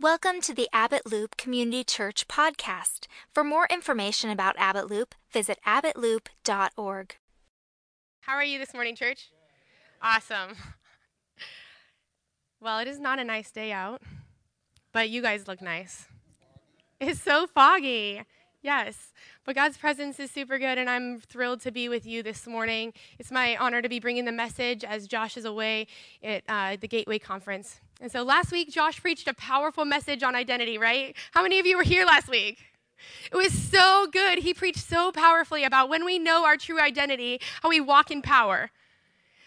Welcome to the Abbott Loop Community Church podcast. For more information about Abbott Loop, visit abbottloop.org. How are you this morning, church? Awesome. Well, it is not a nice day out, but you guys look nice. It's so foggy. Yes, but God's presence is super good, and I'm thrilled to be with you this morning. It's my honor to be bringing the message as Josh is away at uh, the Gateway Conference. And so last week, Josh preached a powerful message on identity, right? How many of you were here last week? It was so good. He preached so powerfully about when we know our true identity, how we walk in power.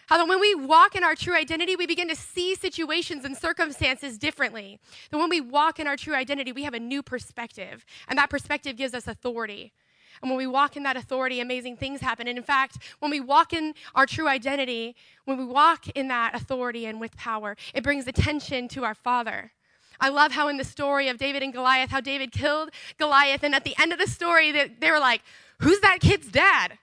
How that when we walk in our true identity, we begin to see situations and circumstances differently. That when we walk in our true identity, we have a new perspective, and that perspective gives us authority. And when we walk in that authority, amazing things happen. And in fact, when we walk in our true identity, when we walk in that authority and with power, it brings attention to our Father. I love how in the story of David and Goliath, how David killed Goliath, and at the end of the story, they, they were like, Who's that kid's dad?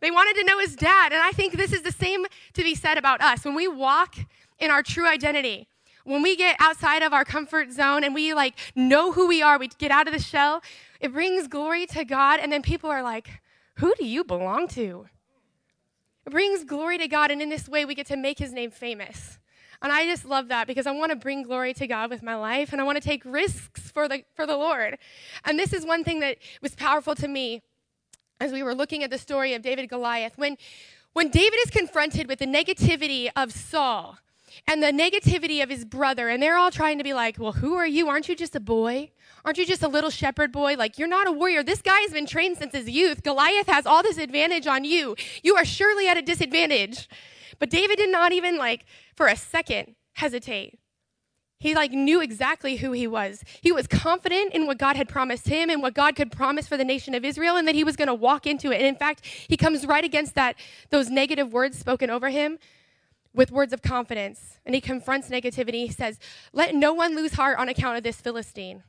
They wanted to know his dad. And I think this is the same to be said about us. When we walk in our true identity, when we get outside of our comfort zone and we like know who we are, we get out of the shell, it brings glory to God. And then people are like, who do you belong to? It brings glory to God. And in this way, we get to make his name famous. And I just love that because I want to bring glory to God with my life and I want to take risks for the, for the Lord. And this is one thing that was powerful to me as we were looking at the story of David Goliath. When, when David is confronted with the negativity of Saul and the negativity of his brother, and they're all trying to be like, Well, who are you? Aren't you just a boy? Aren't you just a little shepherd boy? Like, you're not a warrior. This guy has been trained since his youth. Goliath has all this advantage on you. You are surely at a disadvantage. But David did not even, like, for a second hesitate. He like knew exactly who he was. He was confident in what God had promised him and what God could promise for the nation of Israel and that he was going to walk into it. And in fact, he comes right against that those negative words spoken over him with words of confidence. And he confronts negativity. He says, "Let no one lose heart on account of this Philistine.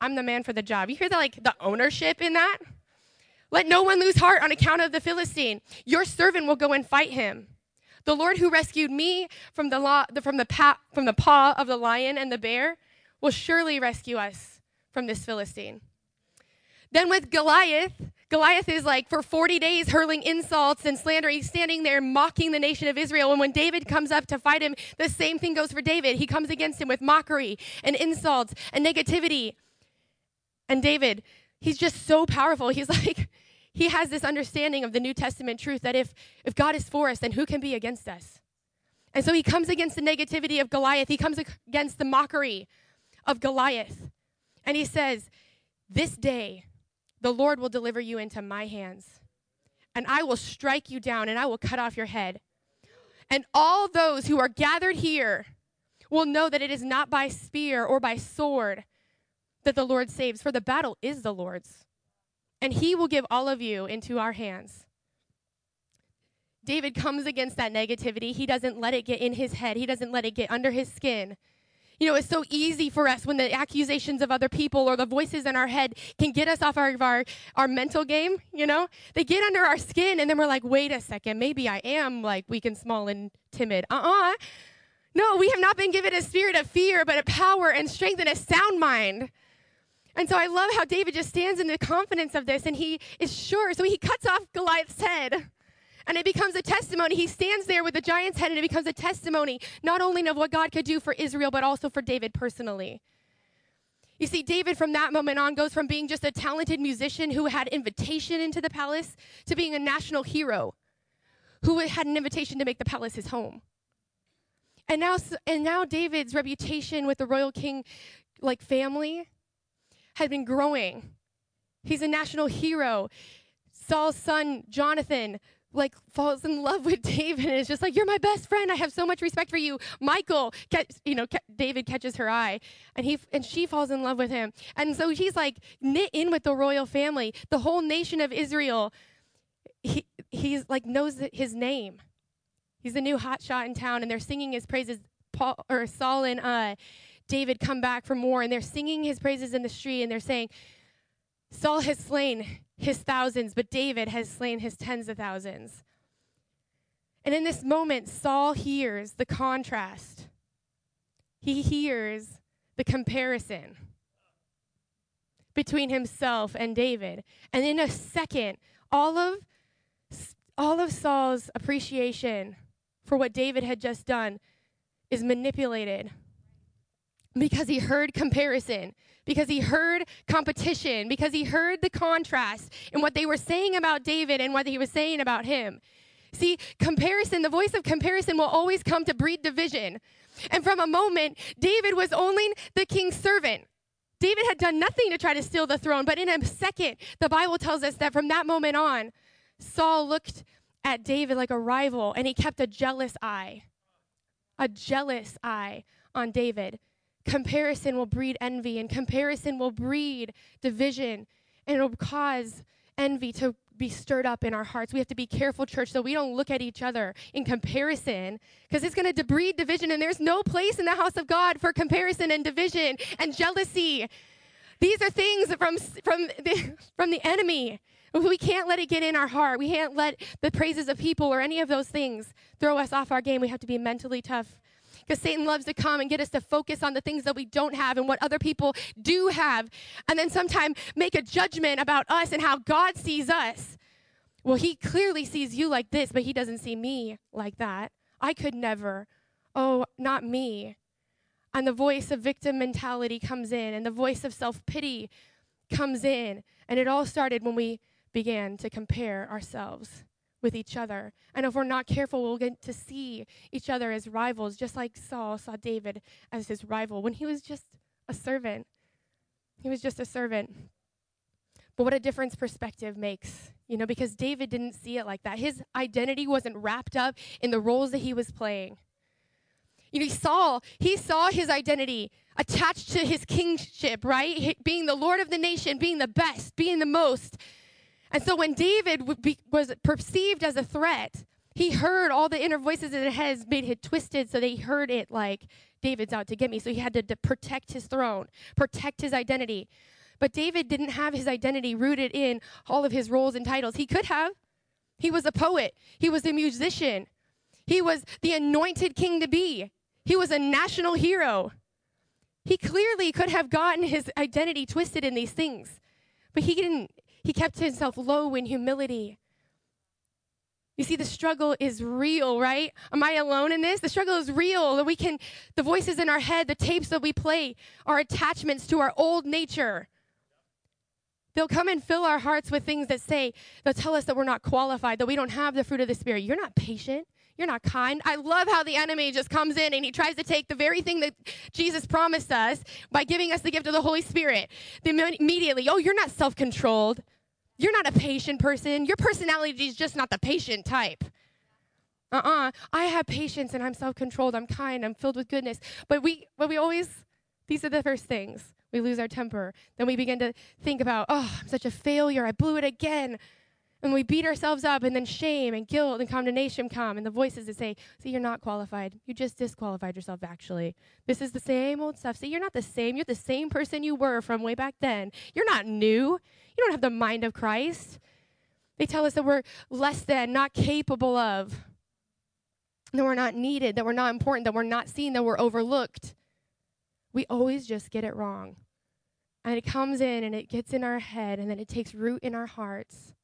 I'm the man for the job." You hear the like the ownership in that? Let no one lose heart on account of the Philistine. Your servant will go and fight him. The Lord who rescued me from the, law, from, the pa, from the paw of the lion and the bear will surely rescue us from this Philistine. Then with Goliath, Goliath is like for 40 days hurling insults and slander. He's standing there mocking the nation of Israel. And when David comes up to fight him, the same thing goes for David. He comes against him with mockery and insults and negativity. And David, he's just so powerful. He's like, he has this understanding of the New Testament truth that if, if God is for us, then who can be against us? And so he comes against the negativity of Goliath. He comes against the mockery of Goliath. And he says, This day the Lord will deliver you into my hands, and I will strike you down, and I will cut off your head. And all those who are gathered here will know that it is not by spear or by sword that the Lord saves, for the battle is the Lord's and he will give all of you into our hands. David comes against that negativity. He doesn't let it get in his head, he doesn't let it get under his skin. You know, it's so easy for us when the accusations of other people or the voices in our head can get us off our, our, our mental game, you know? They get under our skin, and then we're like, wait a second, maybe I am like weak and small and timid. Uh uh-uh. uh No, we have not been given a spirit of fear, but a power and strength and a sound mind. And so I love how David just stands in the confidence of this and he is sure. So he cuts off Goliath's head. And it becomes a testimony. He stands there with the giant's head and it becomes a testimony not only of what God could do for Israel, but also for David personally. You see, David from that moment on goes from being just a talented musician who had invitation into the palace to being a national hero who had an invitation to make the palace his home. And now, and now David's reputation with the royal king like family had been growing. He's a national hero. Saul's son, Jonathan, like falls in love with David and is just like, You're my best friend. I have so much respect for you. Michal, you know, David catches her eye and he and she falls in love with him. And so he's like knit in with the royal family. The whole nation of Israel, he, he's like knows his name. He's the new hotshot in town and they're singing his praises. Paul or Saul and uh, David come back for more, and they're singing his praises in the street, and they're saying, Saul has slain his thousands, but David has slain his tens of thousands. And in this moment, Saul hears the contrast. He hears the comparison between himself and David. And in a second, all of all of Saul's appreciation for what David had just done is manipulated because he heard comparison, because he heard competition, because he heard the contrast in what they were saying about David and what he was saying about him. See, comparison, the voice of comparison will always come to breed division. And from a moment, David was only the king's servant. David had done nothing to try to steal the throne, but in a second, the Bible tells us that from that moment on, Saul looked at David like a rival and he kept a jealous eye. A jealous eye on David. Comparison will breed envy, and comparison will breed division, and it will cause envy to be stirred up in our hearts. We have to be careful, church, so we don't look at each other in comparison because it's going to breed division, and there's no place in the house of God for comparison and division and jealousy. These are things from, from, the, from the enemy. We can't let it get in our heart. We can't let the praises of people or any of those things throw us off our game. We have to be mentally tough because Satan loves to come and get us to focus on the things that we don't have and what other people do have, and then sometimes make a judgment about us and how God sees us. Well, he clearly sees you like this, but he doesn't see me like that. I could never. Oh, not me. And the voice of victim mentality comes in, and the voice of self pity comes in. And it all started when we began to compare ourselves with each other. And if we're not careful, we'll get to see each other as rivals, just like Saul saw David as his rival when he was just a servant. He was just a servant. But what a difference perspective makes, you know, because David didn't see it like that. His identity wasn't wrapped up in the roles that he was playing. You know, Saul, he saw his identity attached to his kingship, right? Being the Lord of the nation, being the best, being the most. And so when David was perceived as a threat, he heard all the inner voices in his head made it twisted so they heard it like David's out to get me. So he had to, to protect his throne, protect his identity. But David didn't have his identity rooted in all of his roles and titles. He could have. He was a poet, he was a musician, he was the anointed king to be, he was a national hero. He clearly could have gotten his identity twisted in these things, but he didn't. He kept himself low in humility. You see, the struggle is real, right? Am I alone in this? The struggle is real. That we can, the voices in our head, the tapes that we play, our attachments to our old nature. They'll come and fill our hearts with things that say, they'll tell us that we're not qualified, that we don't have the fruit of the Spirit. You're not patient. You're not kind. I love how the enemy just comes in and he tries to take the very thing that Jesus promised us by giving us the gift of the Holy Spirit. Immediately, oh, you're not self controlled. You're not a patient person. Your personality is just not the patient type. Uh uh-uh. uh I have patience and I'm self controlled. I'm kind. I'm filled with goodness. But we, but we always, these are the first things. We lose our temper. Then we begin to think about, oh, I'm such a failure. I blew it again. And we beat ourselves up, and then shame and guilt and condemnation come, and the voices that say, See, you're not qualified. You just disqualified yourself, actually. This is the same old stuff. See, you're not the same. You're the same person you were from way back then. You're not new. You don't have the mind of Christ. They tell us that we're less than, not capable of, that we're not needed, that we're not important, that we're not seen, that we're overlooked. We always just get it wrong. And it comes in and it gets in our head, and then it takes root in our hearts.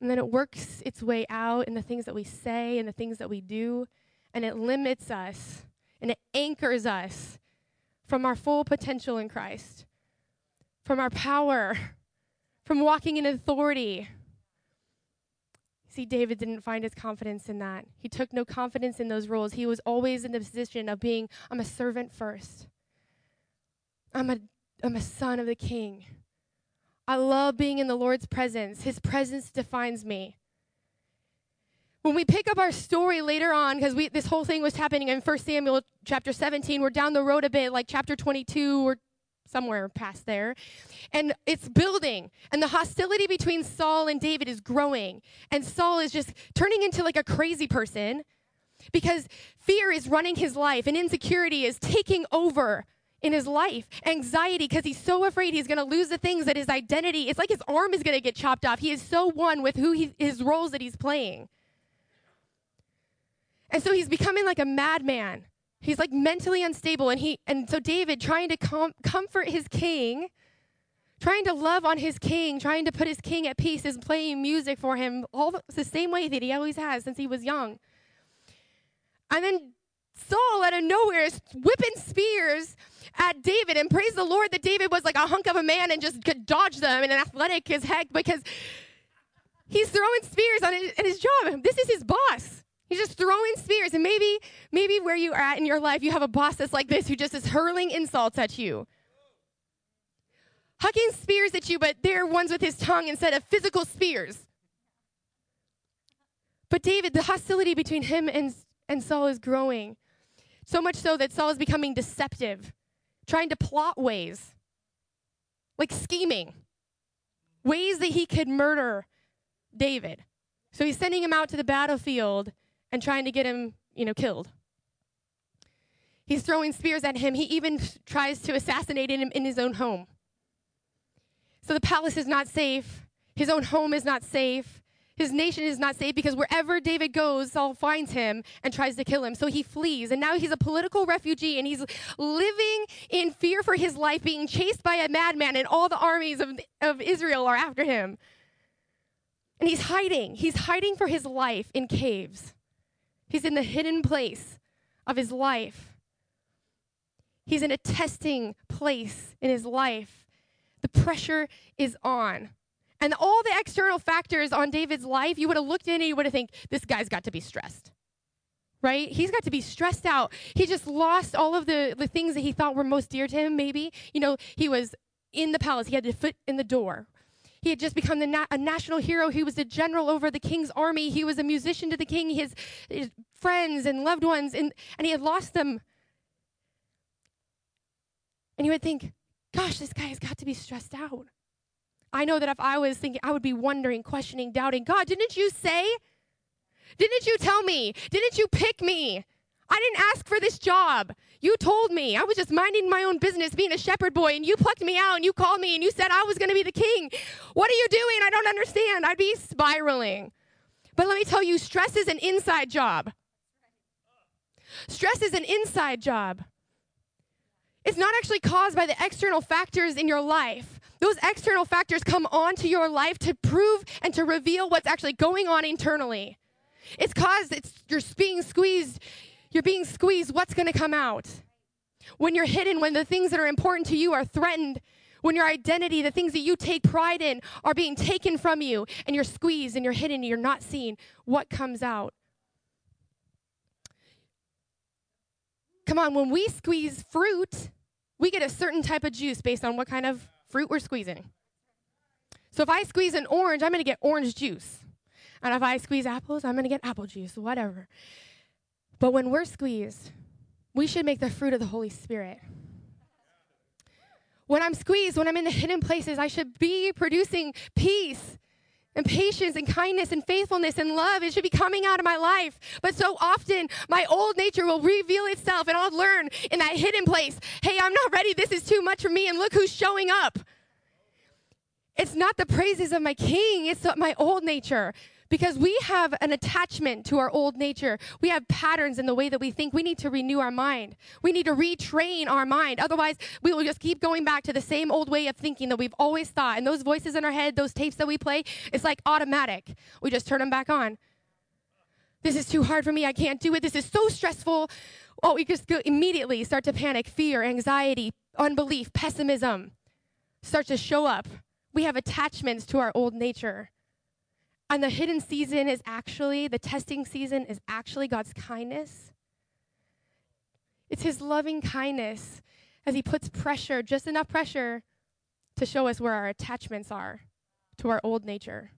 And then it works its way out in the things that we say and the things that we do, and it limits us and it anchors us from our full potential in Christ, from our power, from walking in authority. See, David didn't find his confidence in that. He took no confidence in those roles. He was always in the position of being, I'm a servant first. I'm a, I'm a son of the king. I love being in the Lord's presence. His presence defines me. When we pick up our story later on, because this whole thing was happening in 1 Samuel chapter 17, we're down the road a bit, like chapter 22 or somewhere past there. And it's building. And the hostility between Saul and David is growing. And Saul is just turning into like a crazy person because fear is running his life and insecurity is taking over in his life. Anxiety, because he's so afraid he's going to lose the things that his identity, it's like his arm is going to get chopped off. He is so one with who he, his roles that he's playing. And so he's becoming like a madman. He's like mentally unstable and he and so David trying to com- comfort his king, trying to love on his king, trying to put his king at peace is playing music for him all the, the same way that he always has since he was young. And then Saul out of nowhere is whipping spears at David and praise the Lord that David was like a hunk of a man and just could dodge them and an athletic as heck because he's throwing spears on his, his job. This is his boss. He's just throwing spears. And maybe, maybe where you are at in your life, you have a boss that's like this who just is hurling insults at you. Hucking spears at you, but they're ones with his tongue instead of physical spears. But David, the hostility between him and, and Saul is growing. So much so that Saul is becoming deceptive, trying to plot ways, like scheming, ways that he could murder David. So he's sending him out to the battlefield and trying to get him, you know, killed. He's throwing spears at him. He even tries to assassinate him in his own home. So the palace is not safe. His own home is not safe. His nation is not safe because wherever David goes, Saul finds him and tries to kill him. So he flees. And now he's a political refugee and he's living in fear for his life, being chased by a madman, and all the armies of, of Israel are after him. And he's hiding. He's hiding for his life in caves. He's in the hidden place of his life. He's in a testing place in his life. The pressure is on. And all the external factors on David's life, you would have looked in and you would have think, this guy's got to be stressed. Right? He's got to be stressed out. He just lost all of the, the things that he thought were most dear to him, maybe. You know, he was in the palace, he had a foot in the door, he had just become na- a national hero. He was a general over the king's army. He was a musician to the king, his, his friends and loved ones, and, and he had lost them. And you would think, gosh, this guy has got to be stressed out. I know that if I was thinking, I would be wondering, questioning, doubting, God, didn't you say? Didn't you tell me? Didn't you pick me? I didn't ask for this job. You told me. I was just minding my own business, being a shepherd boy, and you plucked me out and you called me and you said I was going to be the king. What are you doing? I don't understand. I'd be spiraling. But let me tell you, stress is an inside job. Stress is an inside job. It's not actually caused by the external factors in your life. Those external factors come onto your life to prove and to reveal what's actually going on internally. It's caused it's you're being squeezed you're being squeezed, what's going to come out? When you're hidden, when the things that are important to you are threatened, when your identity, the things that you take pride in, are being taken from you, and you're squeezed and you're hidden and you're not seen, what comes out? Come on, when we squeeze fruit, we get a certain type of juice based on what kind of fruit we're squeezing. So if I squeeze an orange, I'm going to get orange juice. And if I squeeze apples, I'm going to get apple juice, whatever. But when we're squeezed, we should make the fruit of the Holy Spirit. When I'm squeezed, when I'm in the hidden places, I should be producing peace and patience and kindness and faithfulness and love. It should be coming out of my life. But so often, my old nature will reveal itself, and I'll learn in that hidden place hey, I'm not ready. This is too much for me. And look who's showing up. It's not the praises of my king, it's my old nature because we have an attachment to our old nature. We have patterns in the way that we think. We need to renew our mind. We need to retrain our mind. Otherwise, we will just keep going back to the same old way of thinking that we've always thought. And those voices in our head, those tapes that we play, it's like automatic. We just turn them back on. This is too hard for me. I can't do it. This is so stressful. Oh, we just go immediately start to panic, fear, anxiety, unbelief, pessimism start to show up. We have attachments to our old nature. And the hidden season is actually, the testing season is actually God's kindness. It's His loving kindness as He puts pressure, just enough pressure, to show us where our attachments are to our old nature.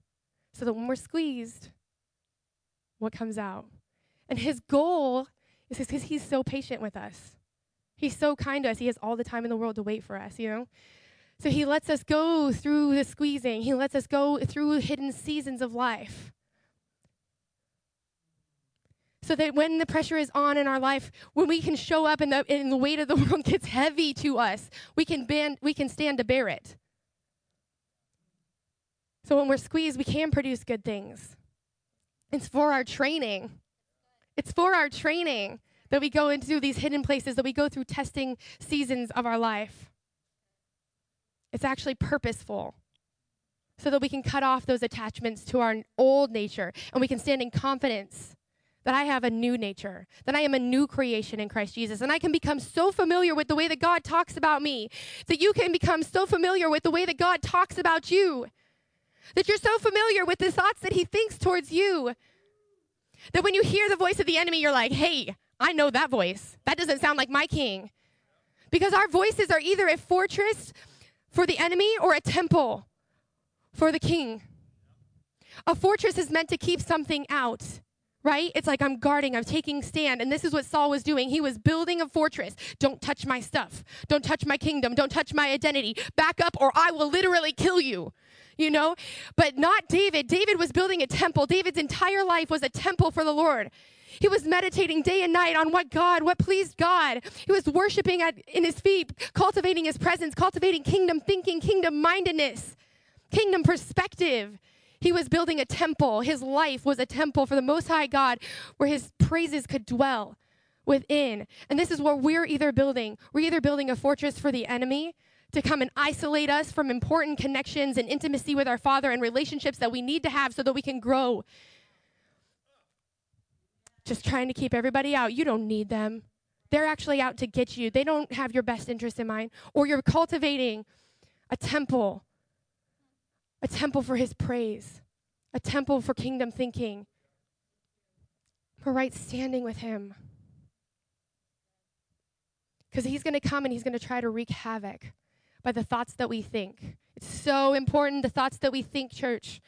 So that when we're squeezed, what comes out? And His goal is because He's so patient with us. He's so kind to us. He has all the time in the world to wait for us, you know? So he lets us go through the squeezing, he lets us go through hidden seasons of life. So that when the pressure is on in our life, when we can show up and the, and the weight of the world gets heavy to us, we can, we can stand to bear it. So when we're squeezed, we can produce good things. It's for our training. It's for our training that we go into these hidden places, that we go through testing seasons of our life. It's actually purposeful so that we can cut off those attachments to our old nature and we can stand in confidence that I have a new nature, that I am a new creation in Christ Jesus, and I can become so familiar with the way that God talks about me, that you can become so familiar with the way that God talks about you, that you're so familiar with the thoughts that He thinks towards you, that when you hear the voice of the enemy, you're like, hey, I know that voice. That doesn't sound like my king. Because our voices are either a fortress for the enemy or a temple for the king. A fortress is meant to keep something out right? It's like I'm guarding, I'm taking stand. And this is what Saul was doing. He was building a fortress. Don't touch my stuff. Don't touch my kingdom. Don't touch my identity. Back up or I will literally kill you. You know? But not David. David was building a temple. David's entire life was a temple for the Lord. He was meditating day and night on what God, what pleased God. He was worshiping at, in his feet, cultivating his presence, cultivating kingdom thinking, kingdom mindedness, kingdom perspective. He was building a temple. His life was a temple for the Most High God where his praises could dwell within. And this is what we're either building. We're either building a fortress for the enemy to come and isolate us from important connections and intimacy with our Father and relationships that we need to have so that we can grow. Just trying to keep everybody out. You don't need them. They're actually out to get you. They don't have your best interest in mind. Or you're cultivating a temple a temple for his praise, a temple for kingdom thinking, for right standing with him. Because he's going to come and he's going to try to wreak havoc by the thoughts that we think. It's so important, the thoughts that we think, church.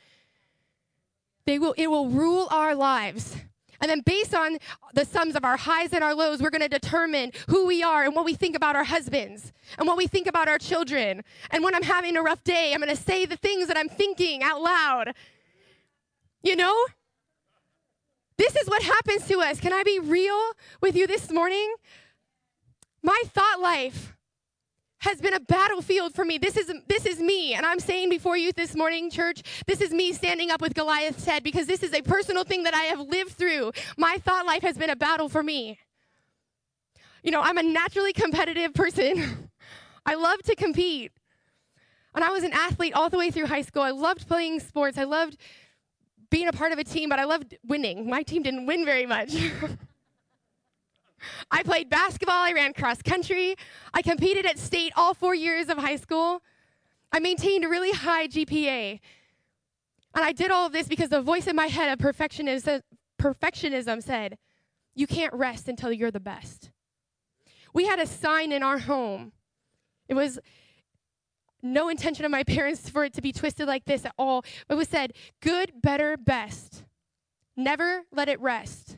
They will, it will rule our lives. And then, based on the sums of our highs and our lows, we're going to determine who we are and what we think about our husbands and what we think about our children. And when I'm having a rough day, I'm going to say the things that I'm thinking out loud. You know? This is what happens to us. Can I be real with you this morning? My thought life has been a battlefield for me. This is this is me, and I'm saying before you this morning, church, this is me standing up with Goliath's head because this is a personal thing that I have lived through. My thought life has been a battle for me. You know, I'm a naturally competitive person. I love to compete. And I was an athlete all the way through high school. I loved playing sports. I loved being a part of a team, but I loved winning. My team didn't win very much. I played basketball, I ran cross country, I competed at state all four years of high school. I maintained a really high GPA. And I did all of this because the voice in my head of perfectionism, said, You can't rest until you're the best. We had a sign in our home. It was no intention of my parents for it to be twisted like this at all. It was said, Good, better, best. Never let it rest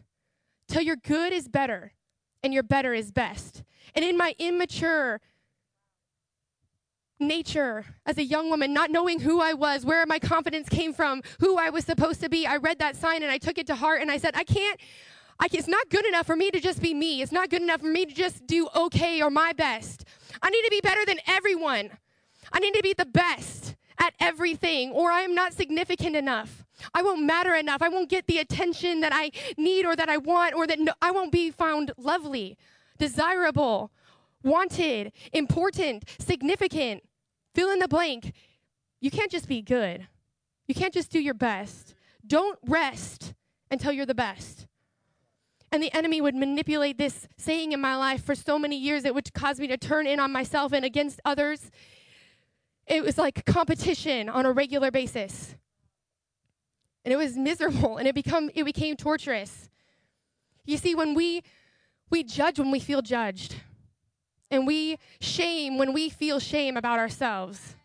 till your good is better and your better is best. And in my immature nature as a young woman, not knowing who I was, where my confidence came from, who I was supposed to be, I read that sign and I took it to heart and I said, I can't. I, it's not good enough for me to just be me. It's not good enough for me to just do okay or my best. I need to be better than everyone. I need to be the best at everything, or I am not significant enough. I won't matter enough. I won't get the attention that I need or that I want, or that no, I won't be found lovely, desirable, wanted, important, significant. Fill in the blank. You can't just be good. You can't just do your best. Don't rest until you're the best. And the enemy would manipulate this saying in my life for so many years, it would cause me to turn in on myself and against others. It was like competition on a regular basis. And it was miserable and it become it became torturous. You see when we we judge when we feel judged and we shame when we feel shame about ourselves.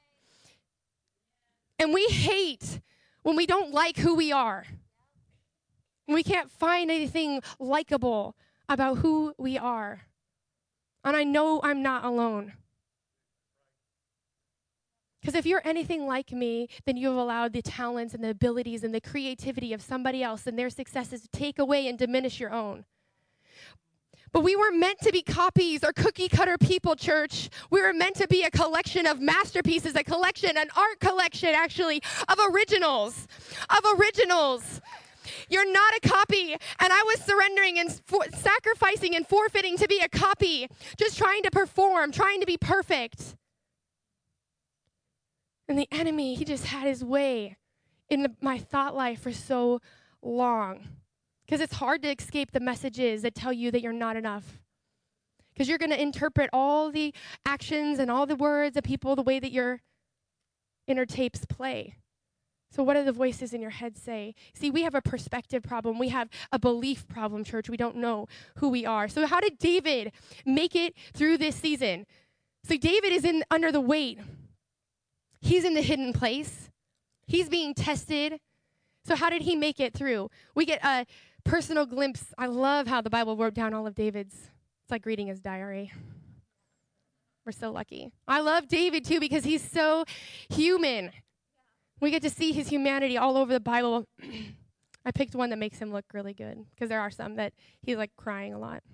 And we hate when we don't like who we are. We can't find anything likable about who we are. And i know i'm not alone because if you're anything like me, then you have allowed the talents and the abilities and the creativity of somebody else and their successes to take away and diminish your own. But we weren't meant to be copies or cookie cutter people, church. We were meant to be a collection of masterpieces, a collection, an art collection, actually, of originals, of originals. You're not a copy. And I was surrendering and for- sacrificing and forfeiting to be a copy, just trying to perform, trying to be perfect. And the enemy, he just had his way in the, my thought life for so long. Because it's hard to escape the messages that tell you that you're not enough. Because you're going to interpret all the actions and all the words of people the way that your inner tapes play. So, what do the voices in your head say? See, we have a perspective problem. We have a belief problem, church. We don't know who we are. So, how did David make it through this season? So, David is in under the weight. He's in the hidden place. He's being tested. So, how did he make it through? We get a personal glimpse. I love how the Bible wrote down all of David's. It's like reading his diary. We're so lucky. I love David too because he's so human. We get to see his humanity all over the Bible. I picked one that makes him look really good because there are some that he's like crying a lot.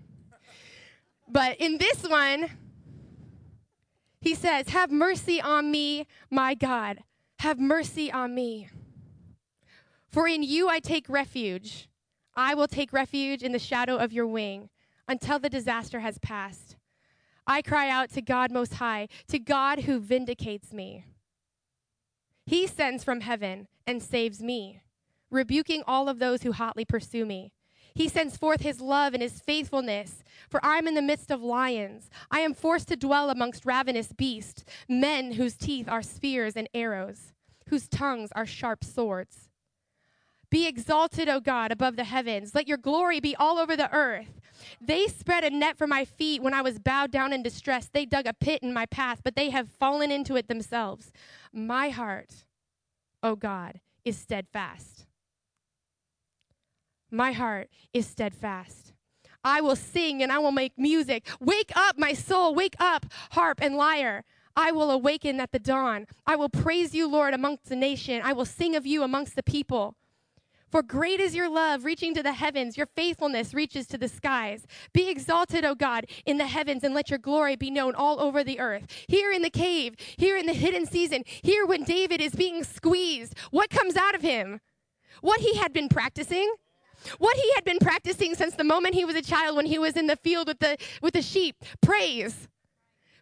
But in this one, he says, Have mercy on me, my God. Have mercy on me. For in you I take refuge. I will take refuge in the shadow of your wing until the disaster has passed. I cry out to God Most High, to God who vindicates me. He sends from heaven and saves me, rebuking all of those who hotly pursue me. He sends forth his love and his faithfulness, for I am in the midst of lions. I am forced to dwell amongst ravenous beasts, men whose teeth are spears and arrows, whose tongues are sharp swords. Be exalted, O God, above the heavens. Let your glory be all over the earth. They spread a net for my feet when I was bowed down in distress. They dug a pit in my path, but they have fallen into it themselves. My heart, O God, is steadfast. My heart is steadfast. I will sing and I will make music. Wake up, my soul. Wake up, harp and lyre. I will awaken at the dawn. I will praise you, Lord, amongst the nation. I will sing of you amongst the people. For great is your love, reaching to the heavens. Your faithfulness reaches to the skies. Be exalted, O God, in the heavens, and let your glory be known all over the earth. Here in the cave, here in the hidden season, here when David is being squeezed, what comes out of him? What he had been practicing? What he had been practicing since the moment he was a child when he was in the field with the, with the sheep praise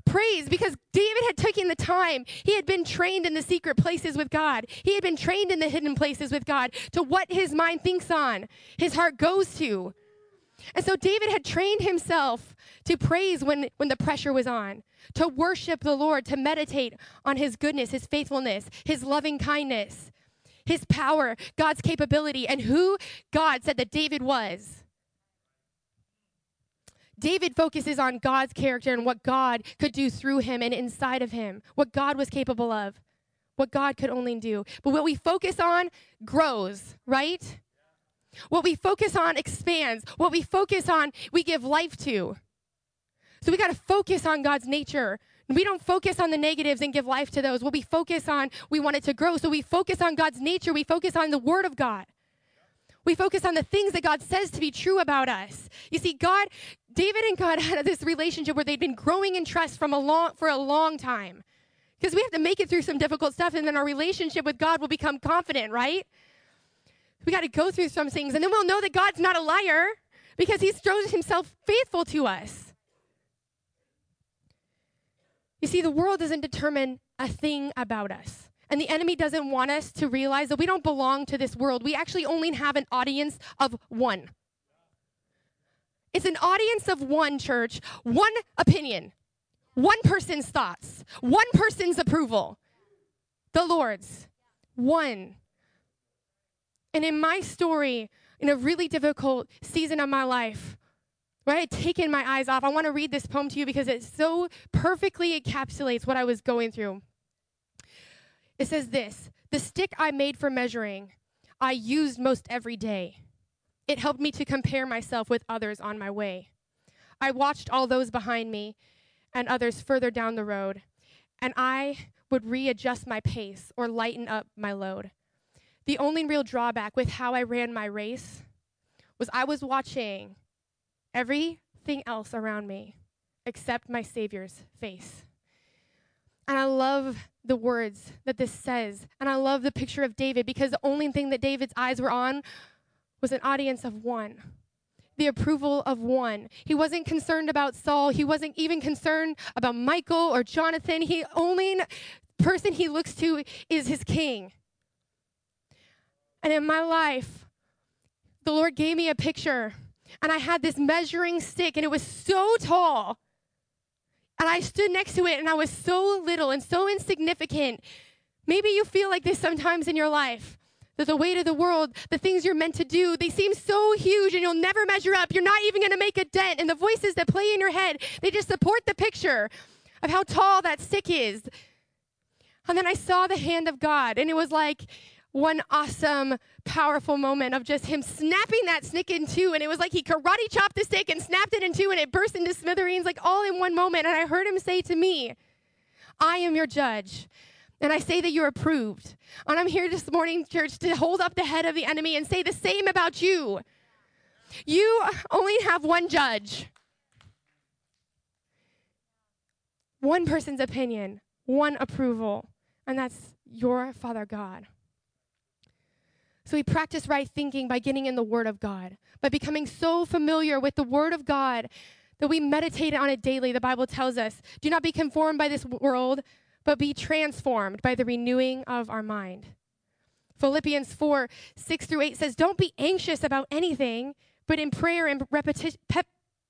praise because David had taken the time. He had been trained in the secret places with God. He had been trained in the hidden places with God to what his mind thinks on, his heart goes to. And so David had trained himself to praise when, when the pressure was on, to worship the Lord, to meditate on his goodness, his faithfulness, his loving kindness, his power, God's capability, and who God said that David was. David focuses on God's character and what God could do through him and inside of him, what God was capable of, what God could only do. But what we focus on grows, right? What we focus on expands. What we focus on, we give life to. So we got to focus on God's nature. We don't focus on the negatives and give life to those. What we focus on, we want it to grow. So we focus on God's nature. We focus on the Word of God. We focus on the things that God says to be true about us. You see, God, David and God had this relationship where they'd been growing in trust from a long, for a long time. Because we have to make it through some difficult stuff, and then our relationship with God will become confident, right? We got to go through some things, and then we'll know that God's not a liar because He's shown Himself faithful to us. You see, the world doesn't determine a thing about us. And the enemy doesn't want us to realize that we don't belong to this world. We actually only have an audience of one. It's an audience of one church, one opinion, one person's thoughts, one person's approval. The Lord's. One. And in my story, in a really difficult season of my life, where I had taken my eyes off, I want to read this poem to you because it so perfectly encapsulates what I was going through. It says this The stick I made for measuring, I used most every day. It helped me to compare myself with others on my way. I watched all those behind me and others further down the road, and I would readjust my pace or lighten up my load. The only real drawback with how I ran my race was I was watching everything else around me except my Savior's face. And I love the words that this says. And I love the picture of David because the only thing that David's eyes were on was an audience of one the approval of one. He wasn't concerned about Saul. He wasn't even concerned about Michal or Jonathan. He only person he looks to is his king. And in my life, the Lord gave me a picture, and I had this measuring stick, and it was so tall. And I stood next to it, and I was so little and so insignificant. Maybe you feel like this sometimes in your life that the weight of the world, the things you're meant to do, they seem so huge and you'll never measure up. You're not even going to make a dent. And the voices that play in your head, they just support the picture of how tall that stick is. And then I saw the hand of God, and it was like one awesome, powerful moment of just him snapping that stick in two. And it was like he karate chopped the stick and snapped it in two, and it burst into smithereens, like all in one moment. And I heard him say to me, I am your judge. And I say that you're approved. And I'm here this morning, church, to hold up the head of the enemy and say the same about you. You only have one judge, one person's opinion, one approval, and that's your Father God. So we practice right thinking by getting in the Word of God, by becoming so familiar with the Word of God that we meditate on it daily. The Bible tells us, do not be conformed by this world but be transformed by the renewing of our mind. Philippians 4 6 through 8 says, Don't be anxious about anything, but in prayer and repeti-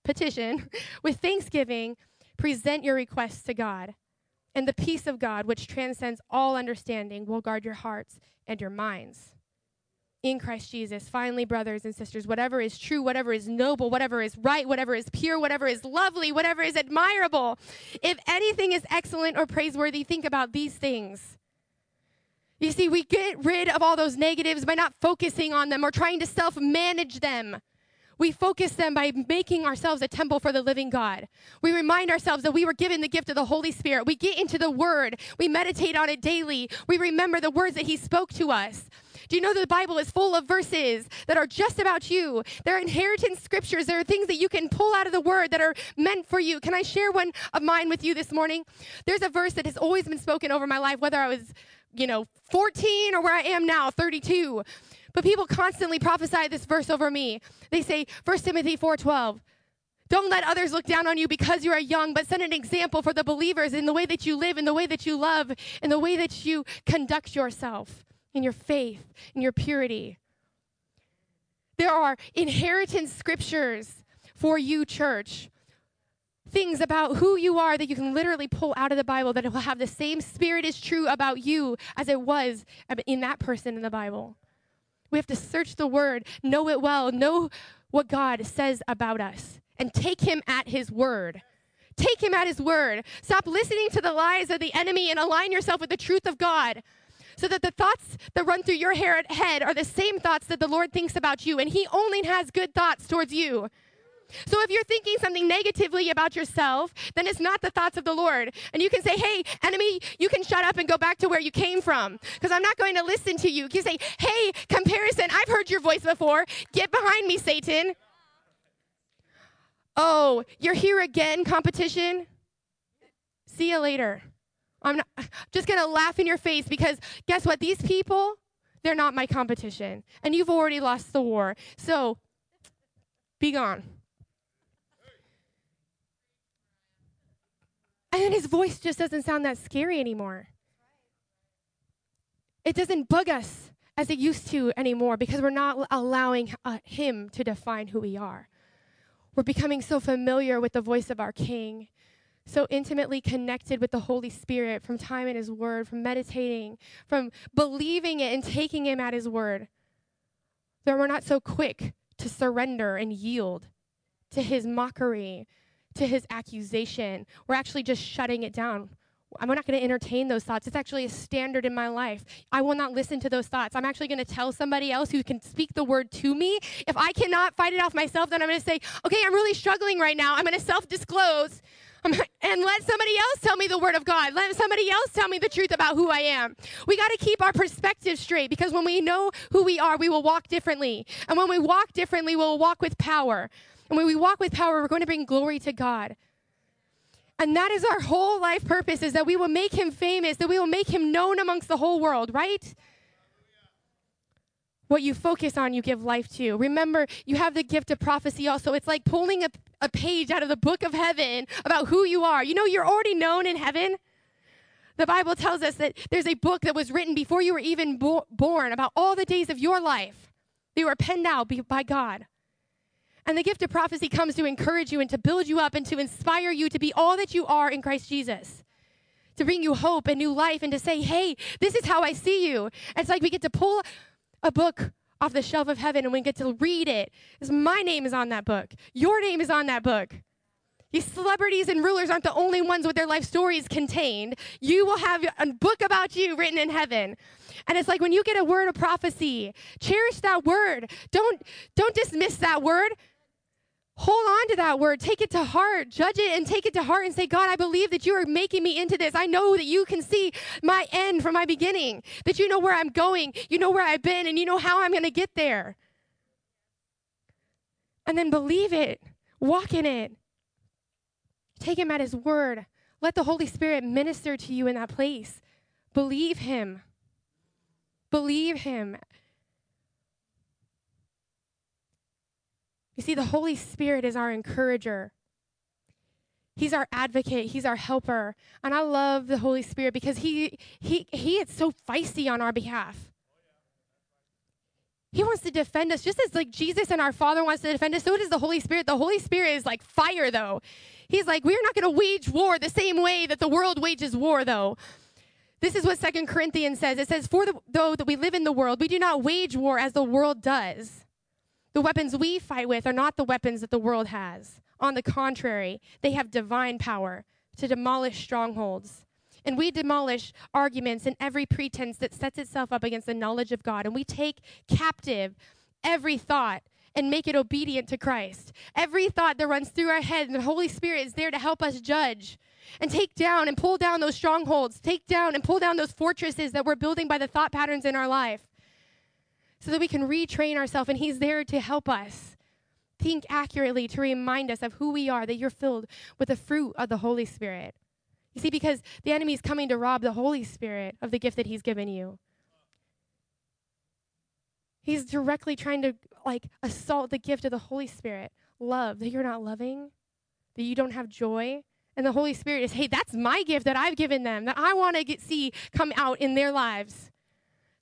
petition, with thanksgiving, present your requests to God. And the peace of God, which transcends all understanding, will guard your hearts and your minds in Christ Jesus. Finally, brothers and sisters, whatever is true, whatever is noble, whatever is right, whatever is pure, whatever is lovely, whatever is admirable, if anything is excellent or praiseworthy, think about these things. You see, we get rid of all those negatives by not focusing on them or trying to self manage them. We focus them by making ourselves a temple for the living God. We remind ourselves that we were given the gift of the Holy Spirit. We get into the Word. We meditate on it daily. We remember the words that He spoke to us. Do you know that the Bible is full of verses that are just about you? There are inheritance scriptures. There are things that you can pull out of the word that are meant for you. Can I share one of mine with you this morning? There's a verse that has always been spoken over my life, whether I was, you know, 14 or where I am now, 32. But people constantly prophesy this verse over me. They say, 1 Timothy 4:12. Don't let others look down on you because you are young, but set an example for the believers in the way that you live, in the way that you love, in the way that you conduct yourself in your faith, in your purity. There are inheritance scriptures for you, church. Things about who you are that you can literally pull out of the Bible that will have the same spirit is true about you as it was in that person in the Bible. We have to search the word, know it well, know what God says about us, and take him at his word. Take him at his word. Stop listening to the lies of the enemy and align yourself with the truth of God so that the thoughts that run through your head are the same thoughts that the Lord thinks about you, and He only has good thoughts towards you. So if you're thinking something negatively about yourself, then it's not the thoughts of the Lord. And you can say, hey, enemy, you can shut up and go back to where you came from because I'm not going to listen to you. You can say, hey, comparison, I've heard your voice before. Get behind me, Satan. Oh, you're here again, competition? See you later. I'm not, just going to laugh in your face because guess what? These people, they're not my competition. And you've already lost the war. So be gone. And then his voice just doesn't sound that scary anymore. It doesn't bug us as it used to anymore because we're not allowing uh, him to define who we are. We're becoming so familiar with the voice of our king so intimately connected with the Holy Spirit from time in His Word, from meditating, from believing it and taking Him at His Word, that we're not so quick to surrender and yield to His mockery, to His accusation. We're actually just shutting it down. I'm not going to entertain those thoughts. It's actually a standard in my life. I will not listen to those thoughts. I'm actually going to tell somebody else who can speak the word to me. If I cannot fight it off myself, then I'm going to say, okay, I'm really struggling right now. I'm going to self disclose and let somebody else tell me the word of God. Let somebody else tell me the truth about who I am. We got to keep our perspective straight because when we know who we are, we will walk differently. And when we walk differently, we'll walk with power. And when we walk with power, we're going to bring glory to God. And that is our whole life purpose is that we will make him famous, that we will make him known amongst the whole world, right? What you focus on, you give life to. Remember, you have the gift of prophecy also. It's like pulling a, a page out of the book of heaven about who you are. You know, you're already known in heaven. The Bible tells us that there's a book that was written before you were even bo- born about all the days of your life. They were penned out by God. And the gift of prophecy comes to encourage you and to build you up and to inspire you to be all that you are in Christ Jesus. To bring you hope and new life and to say, hey, this is how I see you. It's like we get to pull a book off the shelf of heaven and we get to read it. Because my name is on that book. Your name is on that book. These celebrities and rulers aren't the only ones with their life stories contained. You will have a book about you written in heaven. And it's like when you get a word of prophecy, cherish that word. Don't don't dismiss that word hold on to that word. Take it to heart. Judge it and take it to heart and say god i believe that you are making me into this. I know that you can see my end from my beginning that you know where i'm going you know where i've been and you know how i'm going to get there. And then believe it. Walk in it. Take him at his word. Let the holy spirit minister to you in that place. Believe him. Believe him You see, the Holy Spirit is our encourager. He's our advocate. He's our helper. And I love the Holy Spirit because he, he, he is so feisty on our behalf. He wants to defend us just as like Jesus and our Father wants to defend us. So does the Holy Spirit. The Holy Spirit is like fire, though. He's like, we're not going to wage war the same way that the world wages war, though. This is what Second Corinthians says. It says, For the, though that we live in the world, we do not wage war as the world does. The weapons we fight with are not the weapons that the world has. On the contrary, they have divine power to demolish strongholds. And we demolish arguments and every pretense that sets itself up against the knowledge of God. And we take captive every thought and make it obedient to Christ. Every thought that runs through our head, and the Holy Spirit is there to help us judge and take down and pull down those strongholds, take down and pull down those fortresses that we're building by the thought patterns in our life so that we can retrain ourselves, and He's there to help us think accurately, to remind us of who we are, that you're filled with the fruit of the Holy Spirit. You see, because the enemy is coming to rob the Holy Spirit of the gift that He's given you. He's directly trying to like assault the gift of the Holy Spirit. Love, that you're not loving, that you don't have joy. And the Holy Spirit is, hey, that's my gift that I've given them, that I want to see come out in their lives.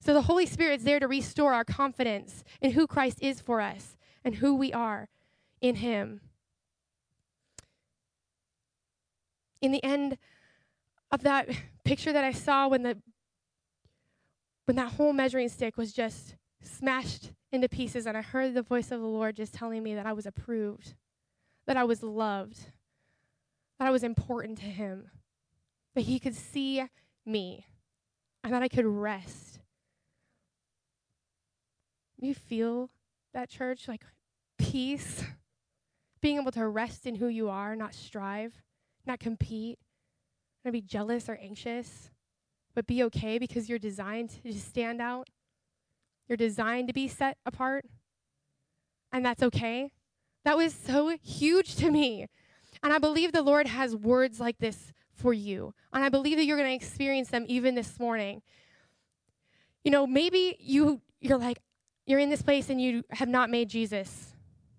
So the Holy Spirit's there to restore our confidence in who Christ is for us and who we are in Him. In the end of that picture that I saw when the when that whole measuring stick was just smashed into pieces and I heard the voice of the Lord just telling me that I was approved, that I was loved, that I was important to him, that he could see me, and that I could rest you feel that church like peace, being able to rest in who you are, not strive, not compete, not be jealous or anxious, but be okay because you're designed to just stand out. You're designed to be set apart, and that's okay. That was so huge to me. And I believe the Lord has words like this for you. And I believe that you're going to experience them even this morning. You know, maybe you you're like, you're in this place and you have not made Jesus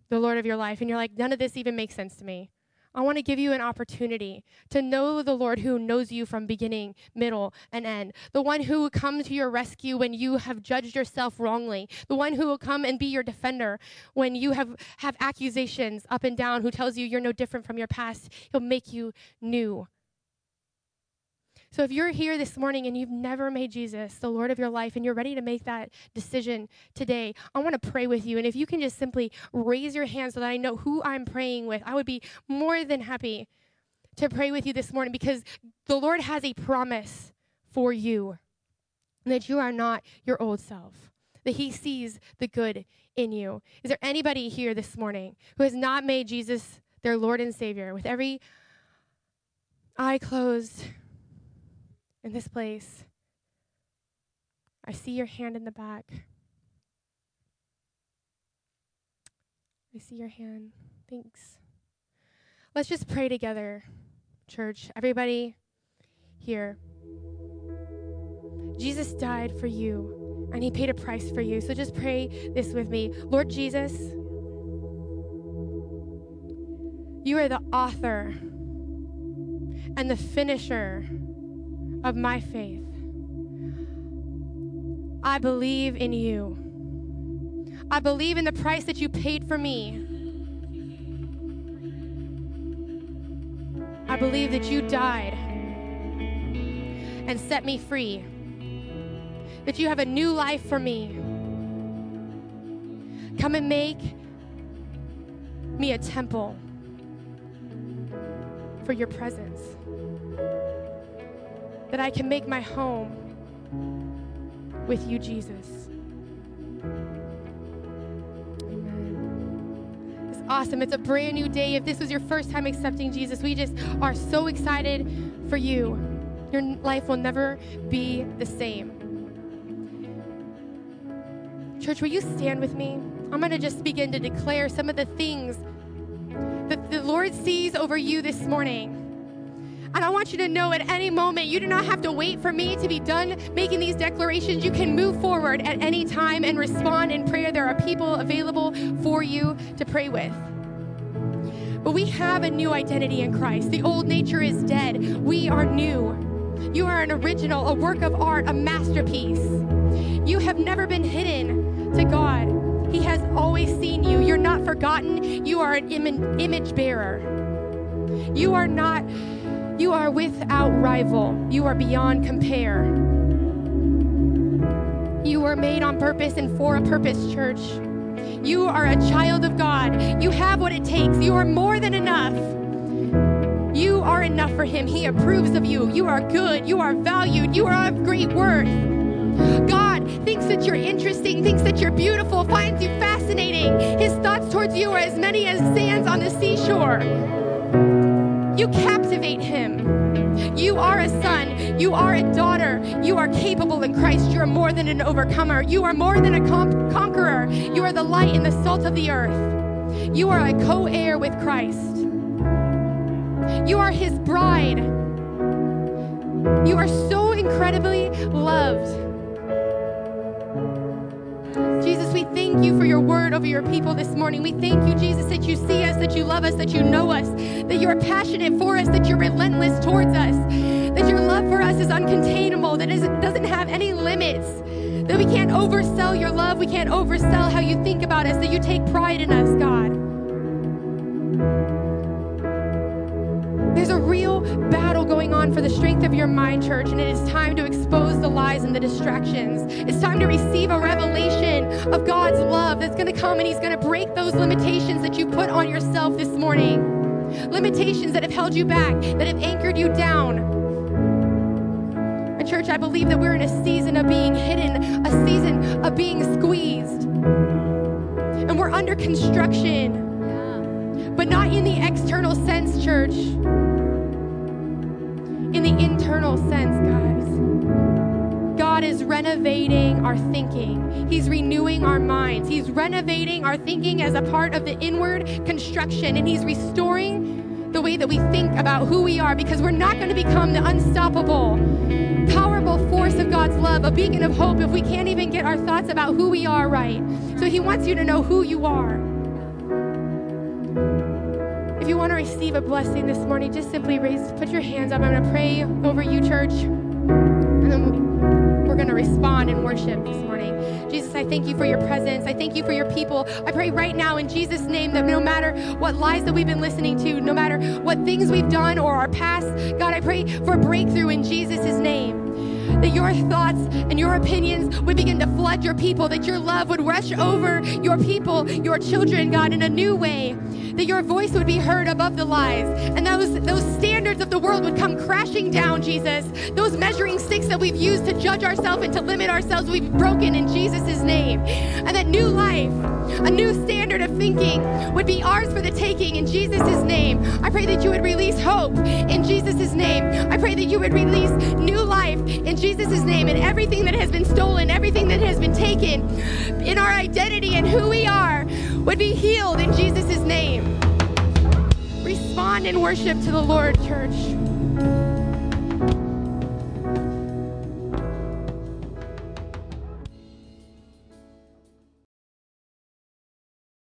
the Lord of your life, and you're like, none of this even makes sense to me. I want to give you an opportunity to know the Lord who knows you from beginning, middle, and end. The one who will come to your rescue when you have judged yourself wrongly. The one who will come and be your defender when you have, have accusations up and down, who tells you you're no different from your past. He'll make you new. So if you're here this morning and you've never made Jesus the Lord of your life and you're ready to make that decision today, I want to pray with you. And if you can just simply raise your hand so that I know who I'm praying with, I would be more than happy to pray with you this morning because the Lord has a promise for you that you are not your old self, that He sees the good in you. Is there anybody here this morning who has not made Jesus their Lord and Savior with every eye closed? In this place. I see your hand in the back. I see your hand. Thanks. Let's just pray together, church. Everybody here. Jesus died for you And he paid a price for you. So just pray this with me. Lord Jesus, you are the author and the finisher of my faith. I believe in you. I believe in the price that you paid for me. I believe that you died and set me free, that you have a new life for me. Come and make me a temple for your presence, that I can make my home with you, Jesus. Amen. It's awesome. It's a brand new day. If this was your first time accepting Jesus, we just are so excited for you. Your life will never be the same. Church, will you stand with me? I'm going to just begin to declare some of the things that the Lord sees over you this morning. And I want you to know at any moment, you do not have to wait for me to be done making these declarations. You can move forward at any time and respond in prayer. There are people available for you to pray with. But we have a new identity in Christ. The old nature is dead. We are new. You are an original, a work of art, a masterpiece. You have never been hidden to God. He has always seen you. You're not forgotten. You are an Im- image bearer. You are not you are without rival. You are beyond compare. You were made on purpose and for a purpose, church. You are a child of God. You have what it takes. You are more than enough. You are enough for Him. He approves of you. You are good. You are valued. You are of great worth. God thinks that you're interesting, thinks that you're beautiful, finds you fascinating. His thoughts towards you are as many as sands on the seashore. You captivate him. You are a son. You are a daughter. You are capable in Christ. You are more than an overcomer. You are more than a con- conqueror. You are the light and the salt of the earth. You are a co heir with Christ. You are his bride. You are so incredibly loved. Jesus, thank you for your word over your people this morning. We thank you, Jesus, that you see us, that you love us, that you know us, that you are passionate for us, that you're relentless towards us, that your love for us is uncontainable, that it doesn't have any limits, that we can't oversell your love, we can't oversell how you think about us, that you take pride in us, God. Battle going on for the strength of your mind, church, and it is time to expose the lies and the distractions. It's time to receive a revelation of God's love that's going to come and He's going to break those limitations that you put on yourself this morning. Limitations that have held you back, that have anchored you down. And, church, I believe that we're in a season of being hidden, a season of being squeezed. And we're under construction but not in the external sense, church. In the internal sense, guys. God is renovating our thinking. He's renewing our minds. He's renovating our thinking as a part of the inward construction, and He's restoring the way that we think about who we are because we're not going to become the unstoppable, powerful force of God's love, a beacon of hope if we can't even get our thoughts about who we are right. So He wants you to know who you are. If you want to receive a blessing this morning, just simply raise, put your hands up. I'm going to pray over you, church. And then we're going to respond in worship this morning. Jesus, I thank you for your presence. I thank you for your people. I pray right now in Jesus' name that no matter what lies that we've been listening to, no matter what things we've done or our past, God, I pray for breakthrough in Jesus' name that your thoughts and your opinions would begin to flood your people, that your love would rush over your people, your children, God, in a new way, that your voice would be heard above the lies, and those, those standards of the world would come crashing down, Jesus. Those measuring sticks that we've used to judge ourselves and to limit ourselves, we've broken in Jesus' name. And that new life, a new standard of thinking would be ours for the taking in Jesus' name. I pray that you would release hope in Jesus' name. I pray that you would release new life in Jesus' name and everything that has been stolen, everything that has been taken in our identity and who we are would be healed in Jesus' name. Respond in worship to the Lord, church.